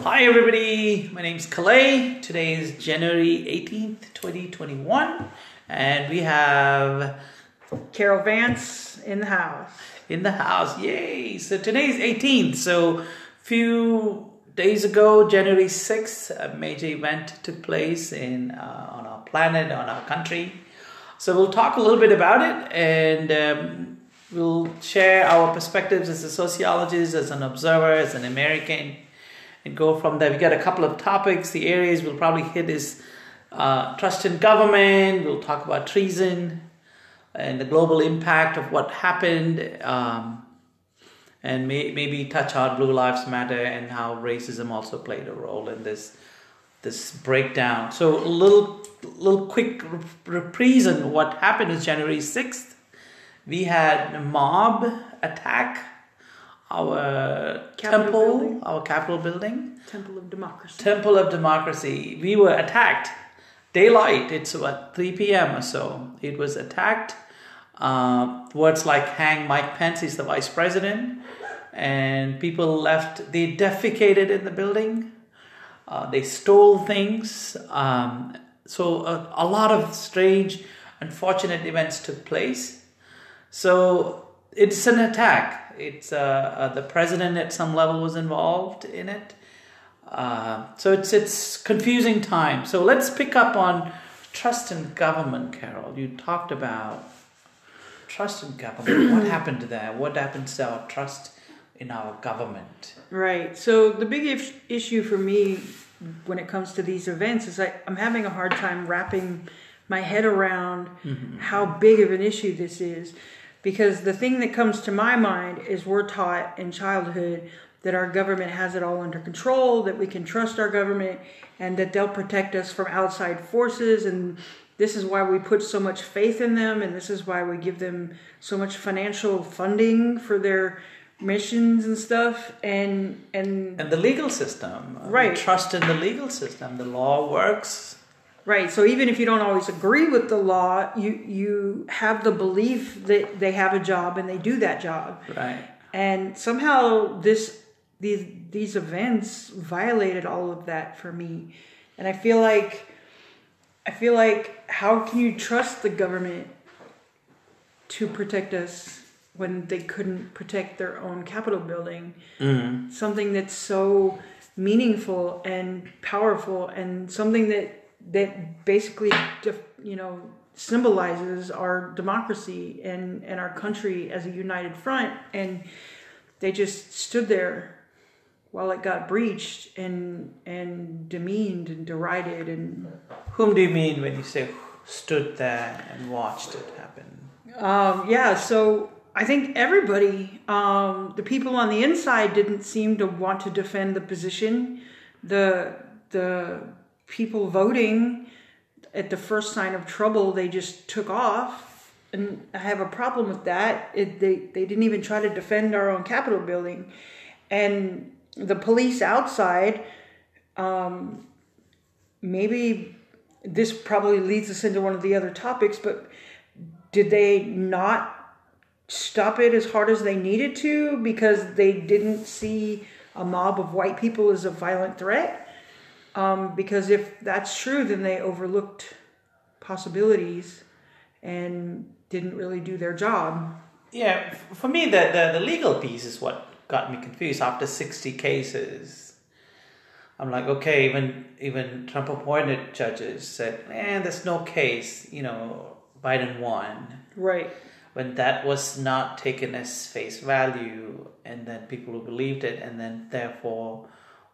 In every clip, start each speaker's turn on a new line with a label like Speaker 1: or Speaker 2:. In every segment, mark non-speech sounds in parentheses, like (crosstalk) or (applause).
Speaker 1: Hi, everybody. My name is Kalei. Today is January 18th, 2021, and we have
Speaker 2: Carol Vance in the house.
Speaker 1: in the house. Yay! So today's 18th. So, few days ago, January 6th, a major event took place in uh, on our planet, on our country. So we'll talk a little bit about it, and um, we'll share our perspectives as a sociologist, as an observer, as an American, and go from there. We got a couple of topics. The areas we'll probably hit is uh, trust in government. We'll talk about treason and the global impact of what happened, um, and may, maybe touch on Blue Lives Matter and how racism also played a role in this this breakdown. So a little little quick re- reprise on what happened is January sixth. We had a mob attack our
Speaker 2: Capitol
Speaker 1: temple,
Speaker 2: building.
Speaker 1: our Capitol building.
Speaker 2: Temple of Democracy.
Speaker 1: Temple of Democracy. We were attacked. Daylight. It's about 3 p.m. or so. It was attacked. Uh, words like hang Mike Pence, he's the vice president. And people left, they defecated in the building. Uh, they stole things. Um, so a, a lot of strange, unfortunate events took place. So it's an attack. It's uh, uh, the president at some level was involved in it. Uh, so it's it's confusing time. So let's pick up on trust in government, Carol. You talked about trust in government. (clears throat) what happened there? What happened to our trust in our government?
Speaker 2: Right. So the big if- issue for me when it comes to these events is I, I'm having a hard time wrapping my head around how big of an issue this is. Because the thing that comes to my mind is we're taught in childhood that our government has it all under control, that we can trust our government, and that they'll protect us from outside forces. And this is why we put so much faith in them, and this is why we give them so much financial funding for their missions and stuff. And and
Speaker 1: And the legal system, uh,
Speaker 2: Right.
Speaker 1: Trust in the legal system. The law works.
Speaker 2: Right. So even if you don't always agree with the law, you you have the belief that they have a job and they do that job.
Speaker 1: Right.
Speaker 2: And somehow this these these events violated all of that for me. And I feel like I feel like how can you trust the government to protect us when they couldn't protect their own Capitol building? Mm-hmm. Something that's so meaningful and powerful and something that that basically you know symbolizes our democracy and and our country as a united front and they just stood there while it got breached and and demeaned and derided and
Speaker 1: Whom do you mean when you say stood there and watched it happen?
Speaker 2: um, yeah so i think everybody um, the people on the inside didn't seem to want to defend the position the the people voting at the first sign of trouble they just took off. And i have a problem with that. It, they, they didn't even try to defend our own capitol building. And the police outside um, maybe this probably leads us into one of the other topics but did they not stop it as hard as they needed to because they didn't see a mob of white people as a violent threat um, because if that's true then they overlooked possibilities and didn't really do their job
Speaker 1: Yeah, for me, the, the, the legal piece is what got me confused. After 60 cases, I'm like, okay, even, even Trump appointed judges said, man, there's no case, you know, Biden won.
Speaker 2: right
Speaker 1: When that was not taken as face value, and then people who believed it, and then therefore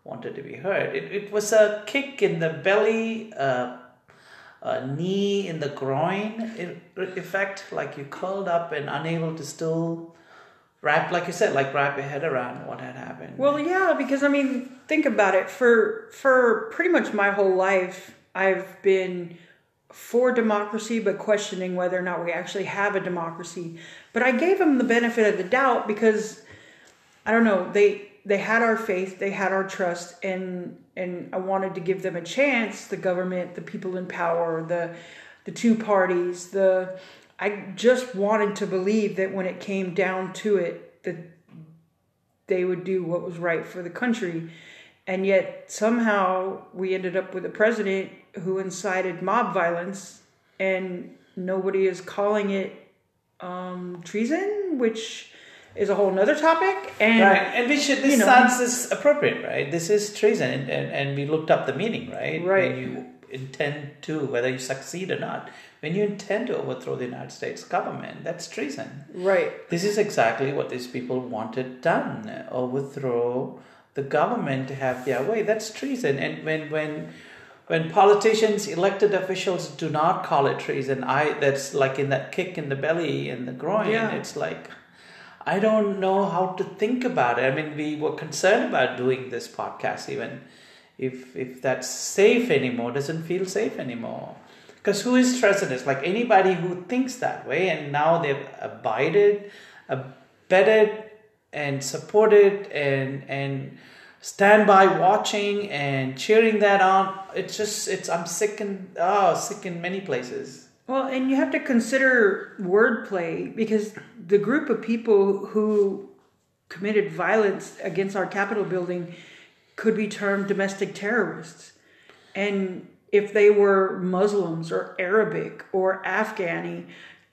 Speaker 1: wanted to be heard. It, it was a kick in the belly, uh, a knee in the groin effect, like you curled up and unable to still wrap, like you said, like wrap your head around what had happened.
Speaker 2: Well, yeah, because I mean, think about it. For for pretty much my whole life, I've been for democracy, but questioning whether or not we actually have a democracy. But I gave them the benefit of the doubt because I don't know they they had our faith, they had our trust, and and I wanted to give them a chance. The government, the people in power, the the two parties, the I just wanted to believe that when it came down to it, that they would do what was right for the country. and yet somehow we ended up with a president who incited mob violence, and nobody is calling it um, treason, which is a whole nother topic. And
Speaker 1: right, and we should. This
Speaker 2: you know-
Speaker 1: sounds is appropriate, right? This is treason, and, and, and we looked up the meaning, right?
Speaker 2: Right.
Speaker 1: When you intend to, whether you succeed or not, when you intend to overthrow the United States government, that's treason.
Speaker 2: right,
Speaker 1: This is exactly what these people wanted done: overthrow the government to have their way. That's treason. And when when when politicians, elected officials, do not call it treason, I that's like in that kick in the belly and the groin.
Speaker 2: Yeah.
Speaker 1: It's like I don't know how to think about it. I mean, we were concerned about doing this podcast, even if if that's safe anymore, doesn't feel safe anymore. Because who is treasonous? Like anybody who thinks that way, and now they've abided, abetted, and supported, and and stand by watching and cheering that on. It's just it's I'm sick and oh sick in many places.
Speaker 2: Well, and you have to consider wordplay because the group of people who committed violence against our Capitol building could be termed domestic terrorists. And if they were Muslims or Arabic or Afghani,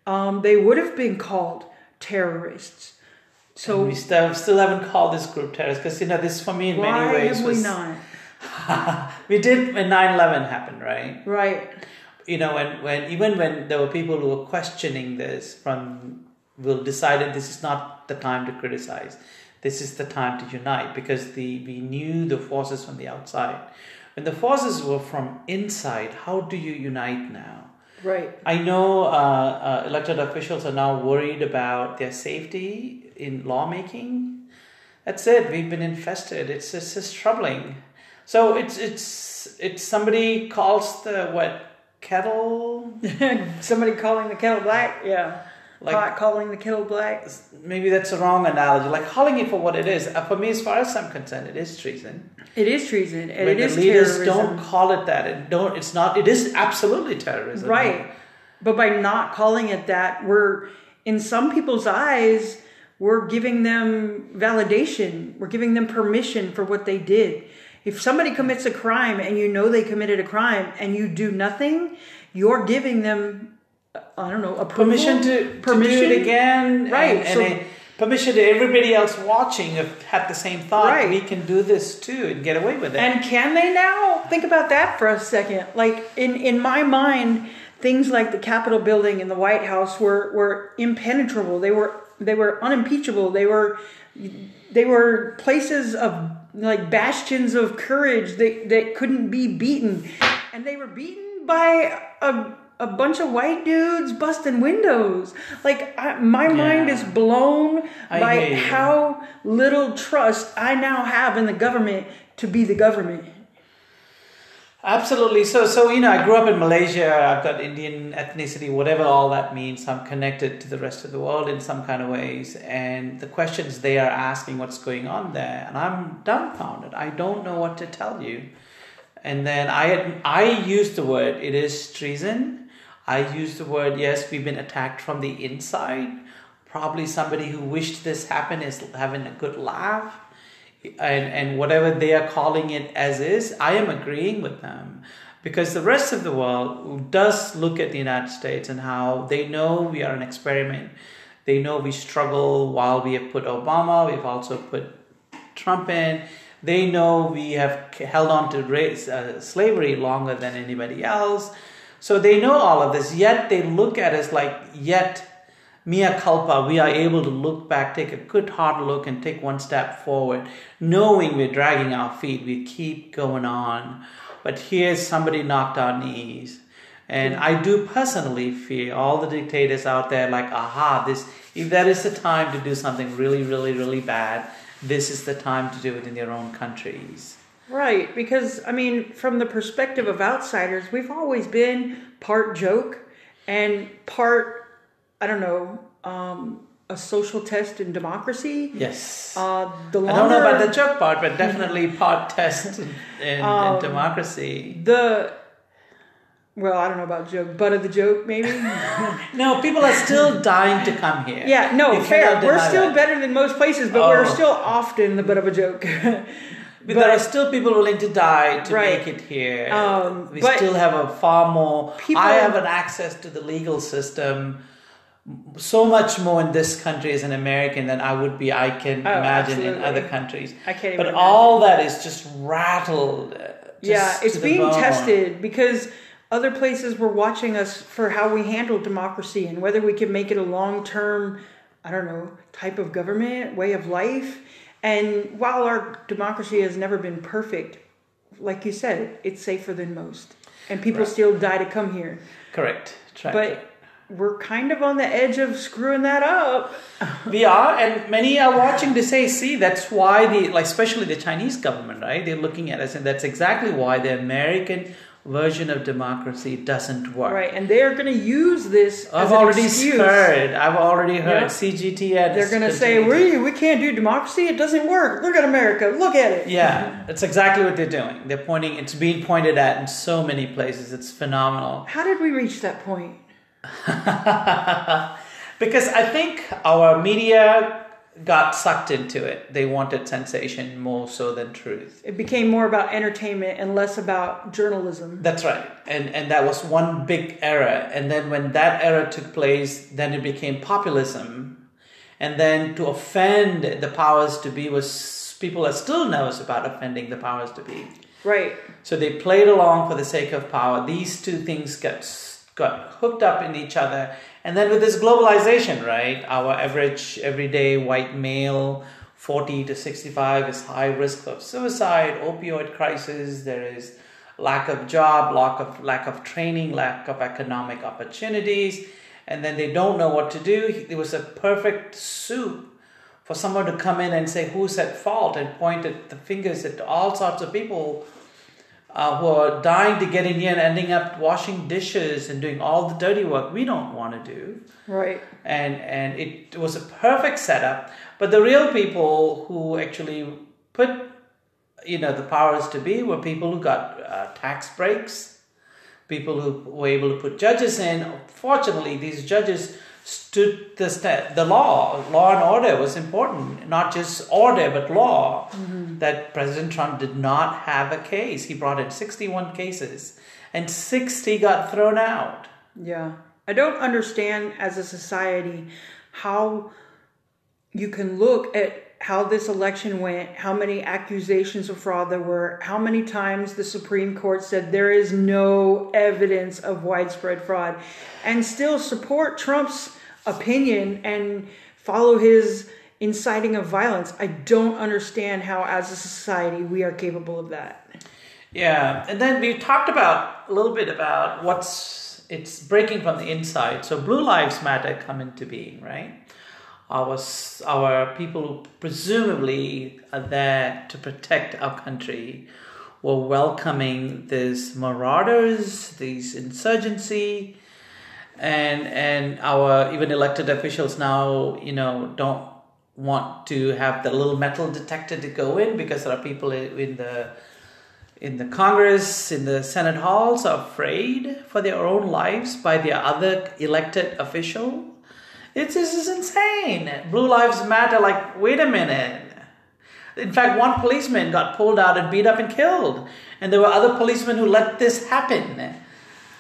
Speaker 2: um, they would have been called terrorists. So
Speaker 1: we still still haven't called this group terrorists because you know this for me in many ways
Speaker 2: have we
Speaker 1: was
Speaker 2: not? (laughs)
Speaker 1: we did when 9-11 happened right
Speaker 2: Right.
Speaker 1: You know when, when even when there were people who were questioning this from will decided this is not the time to criticize this is the time to unite because the we knew the forces from the outside when the forces were from inside how do you unite now
Speaker 2: Right.
Speaker 1: I know uh, uh, elected officials are now worried about their safety in lawmaking. That's it. We've been infested. It's it's just troubling. So it's it's it's somebody calls the what kettle (laughs)
Speaker 2: Somebody calling the kettle black. Yeah.
Speaker 1: Like-
Speaker 2: Pot calling the kettle black.
Speaker 1: maybe that's a wrong analogy. Like calling it for what it is. Uh, for me, as far as I'm concerned, it is treason.
Speaker 2: It is treason and
Speaker 1: when
Speaker 2: it is
Speaker 1: leaders
Speaker 2: terrorism.
Speaker 1: don't call it that, and don't. It's not. It is absolutely terrorism.
Speaker 2: Right. But by not calling it that, we're, in some people's eyes, we're giving them validation. We're giving them permission for what they did. If somebody commits a crime and you know they committed a crime and you do nothing, you're giving them, uh, I don't know, approval,
Speaker 1: permission to, to do it again
Speaker 2: Right,
Speaker 1: and, and
Speaker 2: so-
Speaker 1: a- permission to everybody else watching if had the same thought
Speaker 2: Right.
Speaker 1: we can do this too and get away with it
Speaker 2: And can they now? Think about that for a second. Like in in my mind, things like the Capitol building and the White House were were impenetrable. They were they were unimpeachable. They were they were places of like bastions of courage that that couldn't be beaten, and they were beaten by a. A bunch of white dudes busting windows. Like I, my mind is blown
Speaker 1: I
Speaker 2: by how little trust I now have in the government to be the government.
Speaker 1: Absolutely. So so you know i grew up in malaysia. I've got indian ethnicity whatever all that means. I'm connected to the rest of the world in some kind of ways. And the questions they are asking what's going on there? And i'm dumbfounded. I don't know what to tell you. And then I had, I used the word it is treason. I used the word yes we've been attacked from the inside. Probably somebody who wished this happened is having a good laugh, and and whatever they are calling it as is, I am agreeing with them because the rest of the world does look at the United States and how they know we are an experiment. They know we struggle while we have put Obama. We've also put Trump in. They know we have held on to race, uh, slavery longer than anybody else. So they know all of this, yet they look at us like, yet, mea culpa, we are able to look back, take a good hard look, and take one step forward, knowing we're dragging our feet. We keep going on. But here's somebody knocked our knees. And I do personally feel all the dictators out there like, aha, this if there is a time to do something really, really, really bad, this is the time to do it in their own countries.
Speaker 2: Right, because I mean, from the perspective of outsiders, we've always been part joke and part, I don't know, um, a social test in democracy.
Speaker 1: Yes.
Speaker 2: Uh, the
Speaker 1: I don't know about the joke part, but definitely part test in, in, (laughs)
Speaker 2: Um,
Speaker 1: in democracy.
Speaker 2: the well, I don't know about joke, butt of the joke, maybe. (laughs)
Speaker 1: No, people are still dying to come here.
Speaker 2: yeah, no,
Speaker 1: You
Speaker 2: fair. We're still
Speaker 1: that.
Speaker 2: better than most places, but we're
Speaker 1: Oh.
Speaker 2: still often the butt of a joke. (laughs)
Speaker 1: But, there are still people willing to die to
Speaker 2: Right.
Speaker 1: make it here.
Speaker 2: Um,
Speaker 1: we still have a far more.
Speaker 2: people-
Speaker 1: I have an access to the legal system so much more in this country as an American than I would be. I can
Speaker 2: Oh,
Speaker 1: imagine in other countries.
Speaker 2: I can't
Speaker 1: But all that is just rattled. uh,
Speaker 2: yeah, it's being tested because other places were watching us for how we handle democracy and whether we can make it a long term, I don't know, type of government, way of life. And while our democracy has never been perfect, like you said, it's safer than most. And people
Speaker 1: Right.
Speaker 2: still die to come here.
Speaker 1: Correct. Track
Speaker 2: But. We're kind of on the edge of screwing that up.
Speaker 1: We are, and many are watching to say, see, that's why the, like, especially the Chinese government, right? They're looking at us, and that's exactly why the American version of democracy doesn't work.
Speaker 2: Right. And they're going to use this
Speaker 1: I've already
Speaker 2: excuse.
Speaker 1: heard. I've already heard. CGTN.
Speaker 2: They're going to say, we, we can't do democracy. It doesn't work. Look at America. Look at it.
Speaker 1: Yeah, that's exactly what they're doing. They're pointing. It's being pointed at in so many places. It's phenomenal.
Speaker 2: How did we reach that point? (laughs)
Speaker 1: because I think our media got sucked into it. They wanted sensation more so than truth.
Speaker 2: It became more about entertainment and less about journalism.
Speaker 1: That's right. And and that was one big era. And then when that era took place, then it became populism. And then to offend the powers to be was people are still nervous about offending the powers to be.
Speaker 2: Right.
Speaker 1: So they played along for the sake of power. These two things got got hooked up in each other. And then with this globalization, right? Our average everyday white male 40 to 65 is high risk of suicide, opioid crisis, there is lack of job, lack of lack of training, lack of economic opportunities, and then they don't know what to do. It was a perfect soup for someone to come in and say who's at fault and point at the fingers at all sorts of people uh, who are dying to get in here and ending up washing dishes and doing all the dirty work we don't want to do.
Speaker 2: Right.
Speaker 1: and and it was a perfect setup. But the real people who actually put you know the powers to be were people who got uh, tax breaks people who were able to put judges in. Fortunately these judges stood the sta- the law law and order was important not just order but law. Mm-hmm. That president trump did not have a case. He brought in 61 cases and 60 got thrown out.
Speaker 2: Yeah. I don't understand as a society how you can look at how this election went, how many accusations of fraud there were, how many times the Supreme Court said there is no evidence of widespread fraud, and still support Trump's opinion and follow his inciting of violence. I don't understand how, as a society, we are capable of that.
Speaker 1: Yeah, and then we talked about a little bit about what's it's breaking from the inside. So Blue Lives Matter come into being, right? Our our people presumably are there to protect our country were welcoming these marauders, these insurgency, and and our even elected officials now you know don't want to have the little metal detector to go in because there are people in the in the Congress, in the Senate halls, are afraid for their own lives by their other elected official. It's this is insane. Blue Lives Matter. Like, wait a minute. In fact, one policeman got pulled out and beat up and killed, and there were other policemen who let this happen.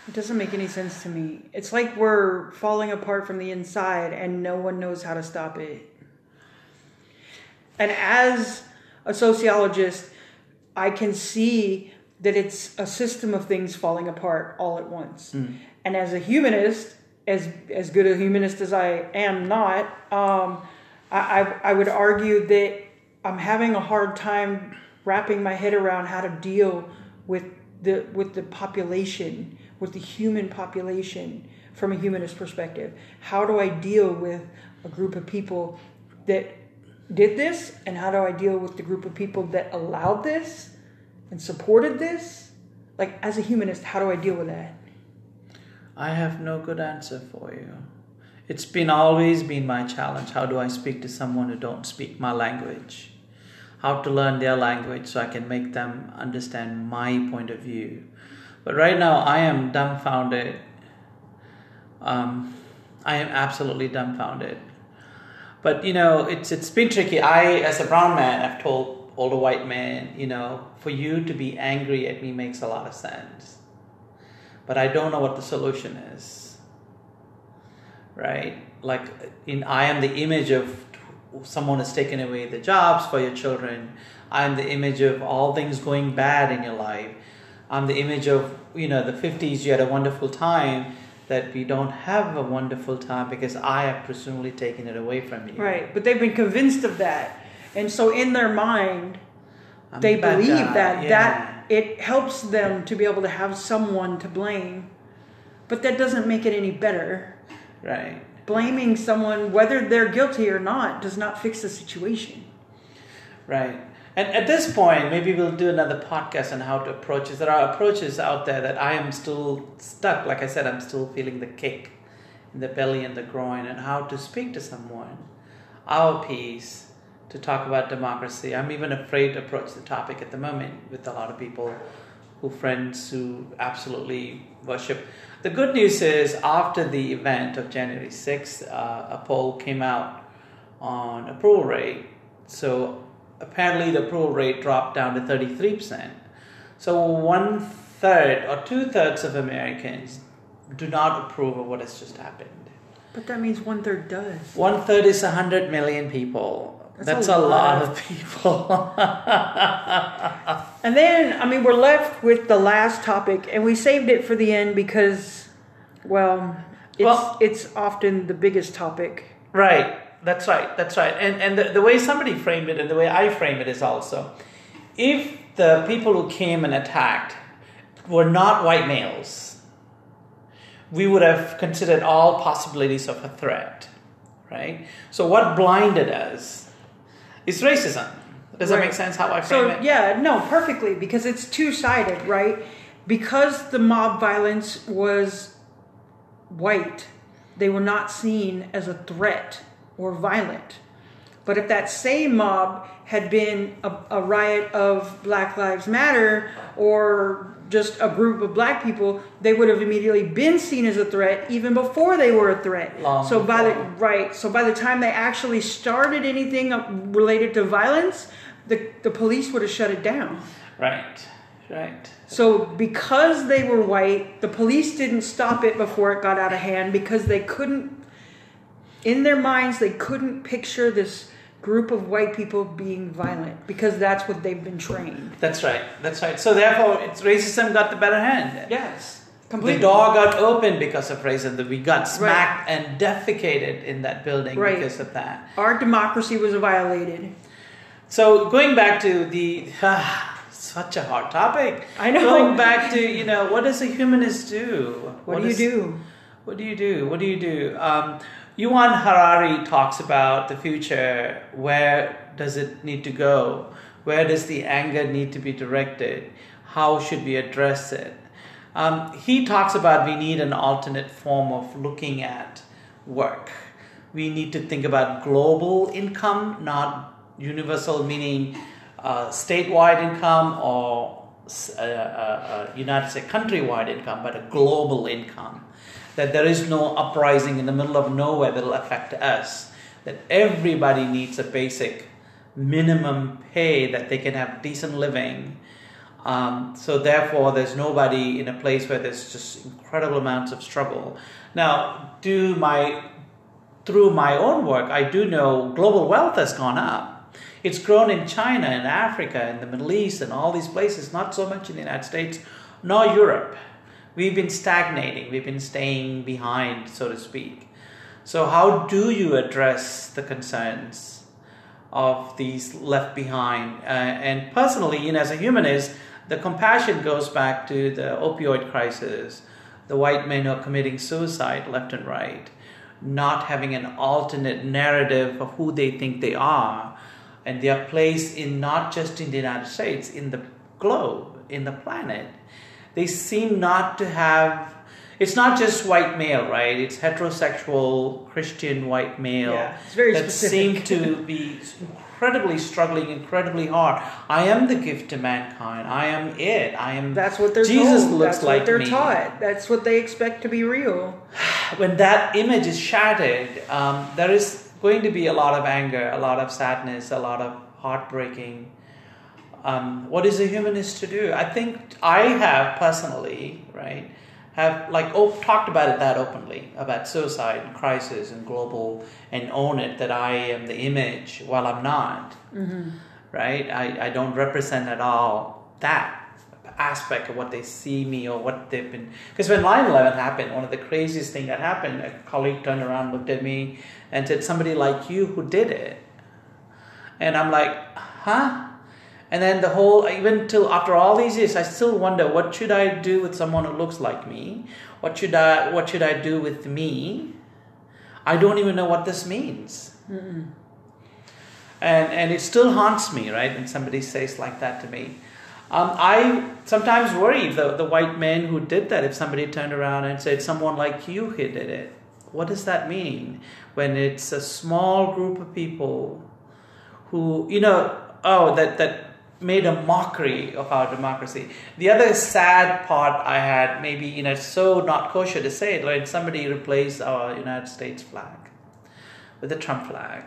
Speaker 2: It doesn't make any sense to me. It's like we're falling apart from the inside and no one knows how to stop it. And as a sociologist, I can see that it's a system of things falling apart all at once. And as a humanist, as as good a humanist as I am not, um, I, I I would argue that I'm having a hard time wrapping my head around how to deal with the with the population, with the human population from a humanist perspective. How do I deal with a group of people that did this, and how do I deal with the group of people that allowed this and supported this? Like as a humanist, how do I deal with that?
Speaker 1: I have no good answer for you. It's been always been my challenge. How do I speak to someone who don't speak my language? How to learn their language so I can make them understand my point of view. But right now I am dumbfounded. Um, I am absolutely dumbfounded. But you know, it's it's been tricky. I, as a brown man, I've told older white men, you know, for you to be angry at me makes a lot of sense. But I don't know what the solution is. Right? Like, in I am the image of someone has taken away the jobs for your children. I'm the image of all things going bad in your life. I'm the image of, you know, the 50s, you had a wonderful time that we don't have a wonderful time because I have presumably taken it away from you.
Speaker 2: Right, but they've been convinced of that. And so in their mind,
Speaker 1: I'm
Speaker 2: they
Speaker 1: the
Speaker 2: believe that
Speaker 1: yeah.
Speaker 2: that it helps them to be able to have someone to blame. But that doesn't make it any better.
Speaker 1: Right.
Speaker 2: Blaming someone whether they're guilty or not does not fix the situation.
Speaker 1: Right. And at this point, maybe we'll do another podcast on how to approach this. There are approaches out there that I am still stuck. Like I said, I'm still feeling the kick in the belly and the groin, and how to speak to someone, our piece, to talk about democracy. I'm even afraid to approach the topic at the moment with a lot of people who friends who absolutely worship. The good news is, after the event of January 6th, uh, a poll came out on approval rate. So apparently the approval rate dropped down to 33%. So one third or two thirds of Americans do not approve of what has just happened.
Speaker 2: But that means one third does.
Speaker 1: One third is 100 million people.
Speaker 2: That's
Speaker 1: That's,
Speaker 2: a
Speaker 1: a, lot
Speaker 2: lot.
Speaker 1: of people. (laughs)
Speaker 2: And then, I mean, we're left with the last topic, and we saved it for the end because, well, it's,
Speaker 1: Well-
Speaker 2: it's often the biggest topic.
Speaker 1: Right. That's right. That's right. And and the, the way somebody framed it and the way I frame it is also, if the people who came and attacked were not white males, we would have considered all possibilities of a threat. Right. So what blinded us is racism. Does that make sense? How I frame
Speaker 2: So,
Speaker 1: it?
Speaker 2: yeah, no, perfectly, because it's two sided, right? Because the mob violence was white, they were not seen as a threat or violent. But if that same mob had been a, a riot of Black Lives Matter or just a group of black people, they would have immediately been seen as a threat even before they were a threat.
Speaker 1: Long
Speaker 2: so by the right, so by the time they actually started anything related to violence, the the police would have shut it down.
Speaker 1: Right. Right.
Speaker 2: So because they were white, the police didn't stop it before it got out of hand because they couldn't in their minds they couldn't picture this group of white people being violent because that's what they've been trained.
Speaker 1: That's right. That's right. So therefore, it's racism got the better hand.
Speaker 2: Yes.
Speaker 1: The door got opened because of racism. That we got smacked and defecated in that building
Speaker 2: Right.
Speaker 1: because of that.
Speaker 2: Our democracy was violated.
Speaker 1: So going back to the (sighs) such a hard topic.
Speaker 2: I know.
Speaker 1: Going back to you know what does a humanist do?
Speaker 2: What, do you do?
Speaker 1: What do you do? What do you do? Um, Yuval Harari talks about the future. Where does it need to go? Where does the anger need to be directed? How should we address it? Um, he talks about we need an alternate form of looking at work. We need to think about global income, not universal, meaning uh, statewide income or uh, uh, uh, United States countrywide income, but a global income. That there is no uprising in the middle of nowhere that will affect us. That everybody needs a basic minimum pay that they can have decent living. Um, so therefore, there's nobody in a place where there's just incredible amounts of struggle. Now, do my through my own work, I do know global wealth has gone up. It's grown in China, in Africa, in the Middle East, and all these places, not so much in the United States, nor Europe. We've been stagnating, we've been staying behind, so to speak. So, how do you address the concerns of these left behind? Uh, and personally, you know, as a humanist, the compassion goes back to the opioid crisis, the white men who are committing suicide left and right, not having an alternate narrative of who they think they are, and their place in not just in the United States, in the globe, in the planet. They seem not to have. It's not just white male, right? It's heterosexual Christian white male
Speaker 2: Yeah, it's very
Speaker 1: that
Speaker 2: specific.
Speaker 1: seem (laughs) to be incredibly struggling, incredibly hard. I am the gift to mankind. I am it. I am.
Speaker 2: That's what they're
Speaker 1: Jesus
Speaker 2: told.
Speaker 1: looks
Speaker 2: That's
Speaker 1: like
Speaker 2: what they're
Speaker 1: me.
Speaker 2: taught. That's what they expect to be real. (sighs)
Speaker 1: When that image is shattered, um, there is going to be a lot of anger, a lot of sadness, a lot of heartbreaking. Um, what is a humanist to do? I think I have personally, right, have like op- talked about it that openly about suicide and crisis and global and own it that I am the image while I'm not, right? I, I don't represent at all that aspect of what they see me or what they've been because when 9-11 happened one of the craziest thing that happened a colleague turned around looked at me and said somebody like you who did it and i'm like huh and then the whole even till after all these years i still wonder what should i do with someone who looks like me? What should i what should i do with me? I don't even know what this means. And and it still haunts me right when somebody says like that to me. Um, I sometimes worry the, the white men who did that. If somebody turned around and said, Someone like you who did it, what does that mean? When it's a small group of people who, you know, oh, that, that made a mockery of our democracy. The other sad part I had, maybe, you know, so not kosher to say it, like somebody replaced our United States flag with the Trump flag.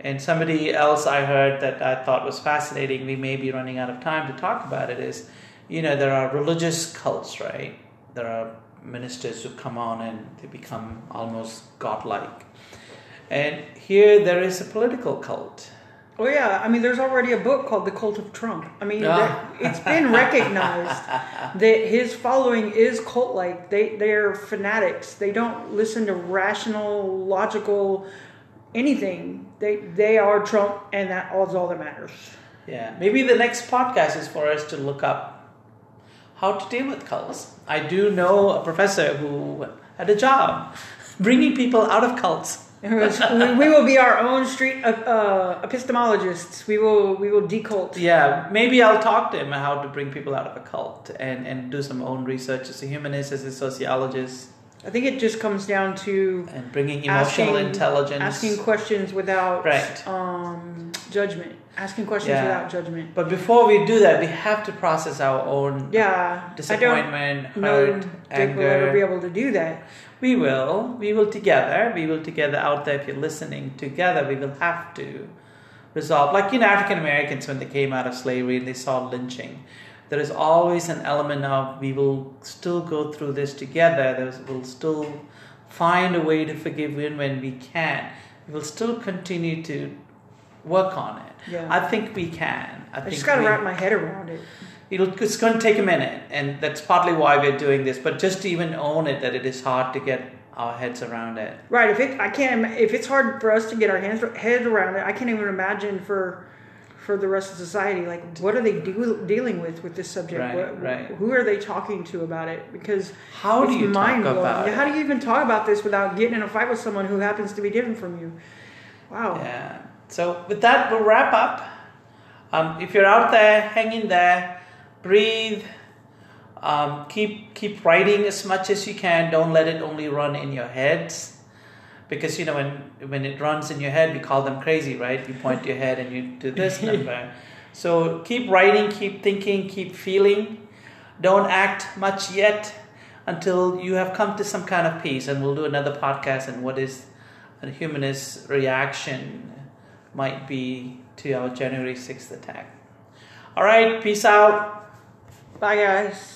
Speaker 1: And somebody else I heard that I thought was fascinating, we may be running out of time to talk about it, is you know, there are religious cults, right? There are ministers who come on and they become almost godlike. And here there is a political cult.
Speaker 2: Oh yeah, I mean, there's already a book called The Cult of Trump. I mean,
Speaker 1: ah.
Speaker 2: that- it's been recognized (laughs) that his following is cult-like. They they are fanatics. They don't listen to rational, logical anything. They they are Trump, and that is all that matters.
Speaker 1: Yeah, maybe the next podcast is for us to look up how to deal with cults. I do know a professor who had a job bringing people out of cults.
Speaker 2: We will be our own street uh, uh, epistemologists. We will we will decult.
Speaker 1: Yeah, maybe I'll talk to him how to bring people out of a cult and, and do some own research as a humanist, as a sociologist,
Speaker 2: I think it just comes down to
Speaker 1: and bringing emotional
Speaker 2: Asking-
Speaker 1: intelligence.
Speaker 2: asking questions without
Speaker 1: Right.
Speaker 2: um, judgment. Asking questions
Speaker 1: Yeah.
Speaker 2: without judgment.
Speaker 1: But before we do that, we have to process our own
Speaker 2: Yeah,
Speaker 1: disappointment,
Speaker 2: know
Speaker 1: hurt,
Speaker 2: that we'll ever be able to do that.
Speaker 1: We will. We will together. We will together out there. If you're listening together, we will have to resolve. Like you know, African Americans when they came out of slavery and they saw lynching, there is always an element of we will still go through this together. There's, we'll still find a way to forgive when when we can. We will still continue to work on it.
Speaker 2: Yeah.
Speaker 1: I think we can. I,
Speaker 2: I
Speaker 1: think
Speaker 2: just got to wrap my head around it.
Speaker 1: It'll, it's going to take a minute, and that's partly why we're doing this. But just to even own it, that it is hard to get our heads around it.
Speaker 2: Right. If it, I can't. If it's hard for us to get our hands head around it, I can't even imagine for for the rest of society. Like, what are they do, dealing with with this subject?
Speaker 1: Right,
Speaker 2: what,
Speaker 1: right.
Speaker 2: Who are they talking to about it? Because
Speaker 1: How do you talk
Speaker 2: mind-blowing.
Speaker 1: about
Speaker 2: How do you even talk about this without getting in a fight with someone who happens to be different from you? Wow.
Speaker 1: Yeah. So with that, we'll wrap up. Um, if you're out there, hang in there, breathe. Um, keep keep writing as much as you can. Don't let it only run in your heads, because you know when when it runs in your head, we call them crazy, right? You point your head and you do this (laughs) number. So keep writing, keep thinking, keep feeling. Don't act much yet until you have come to some kind of peace. And we'll do another podcast on what is a humanist reaction might be to our January 6th attack. All right, peace out.
Speaker 2: Bye, guys.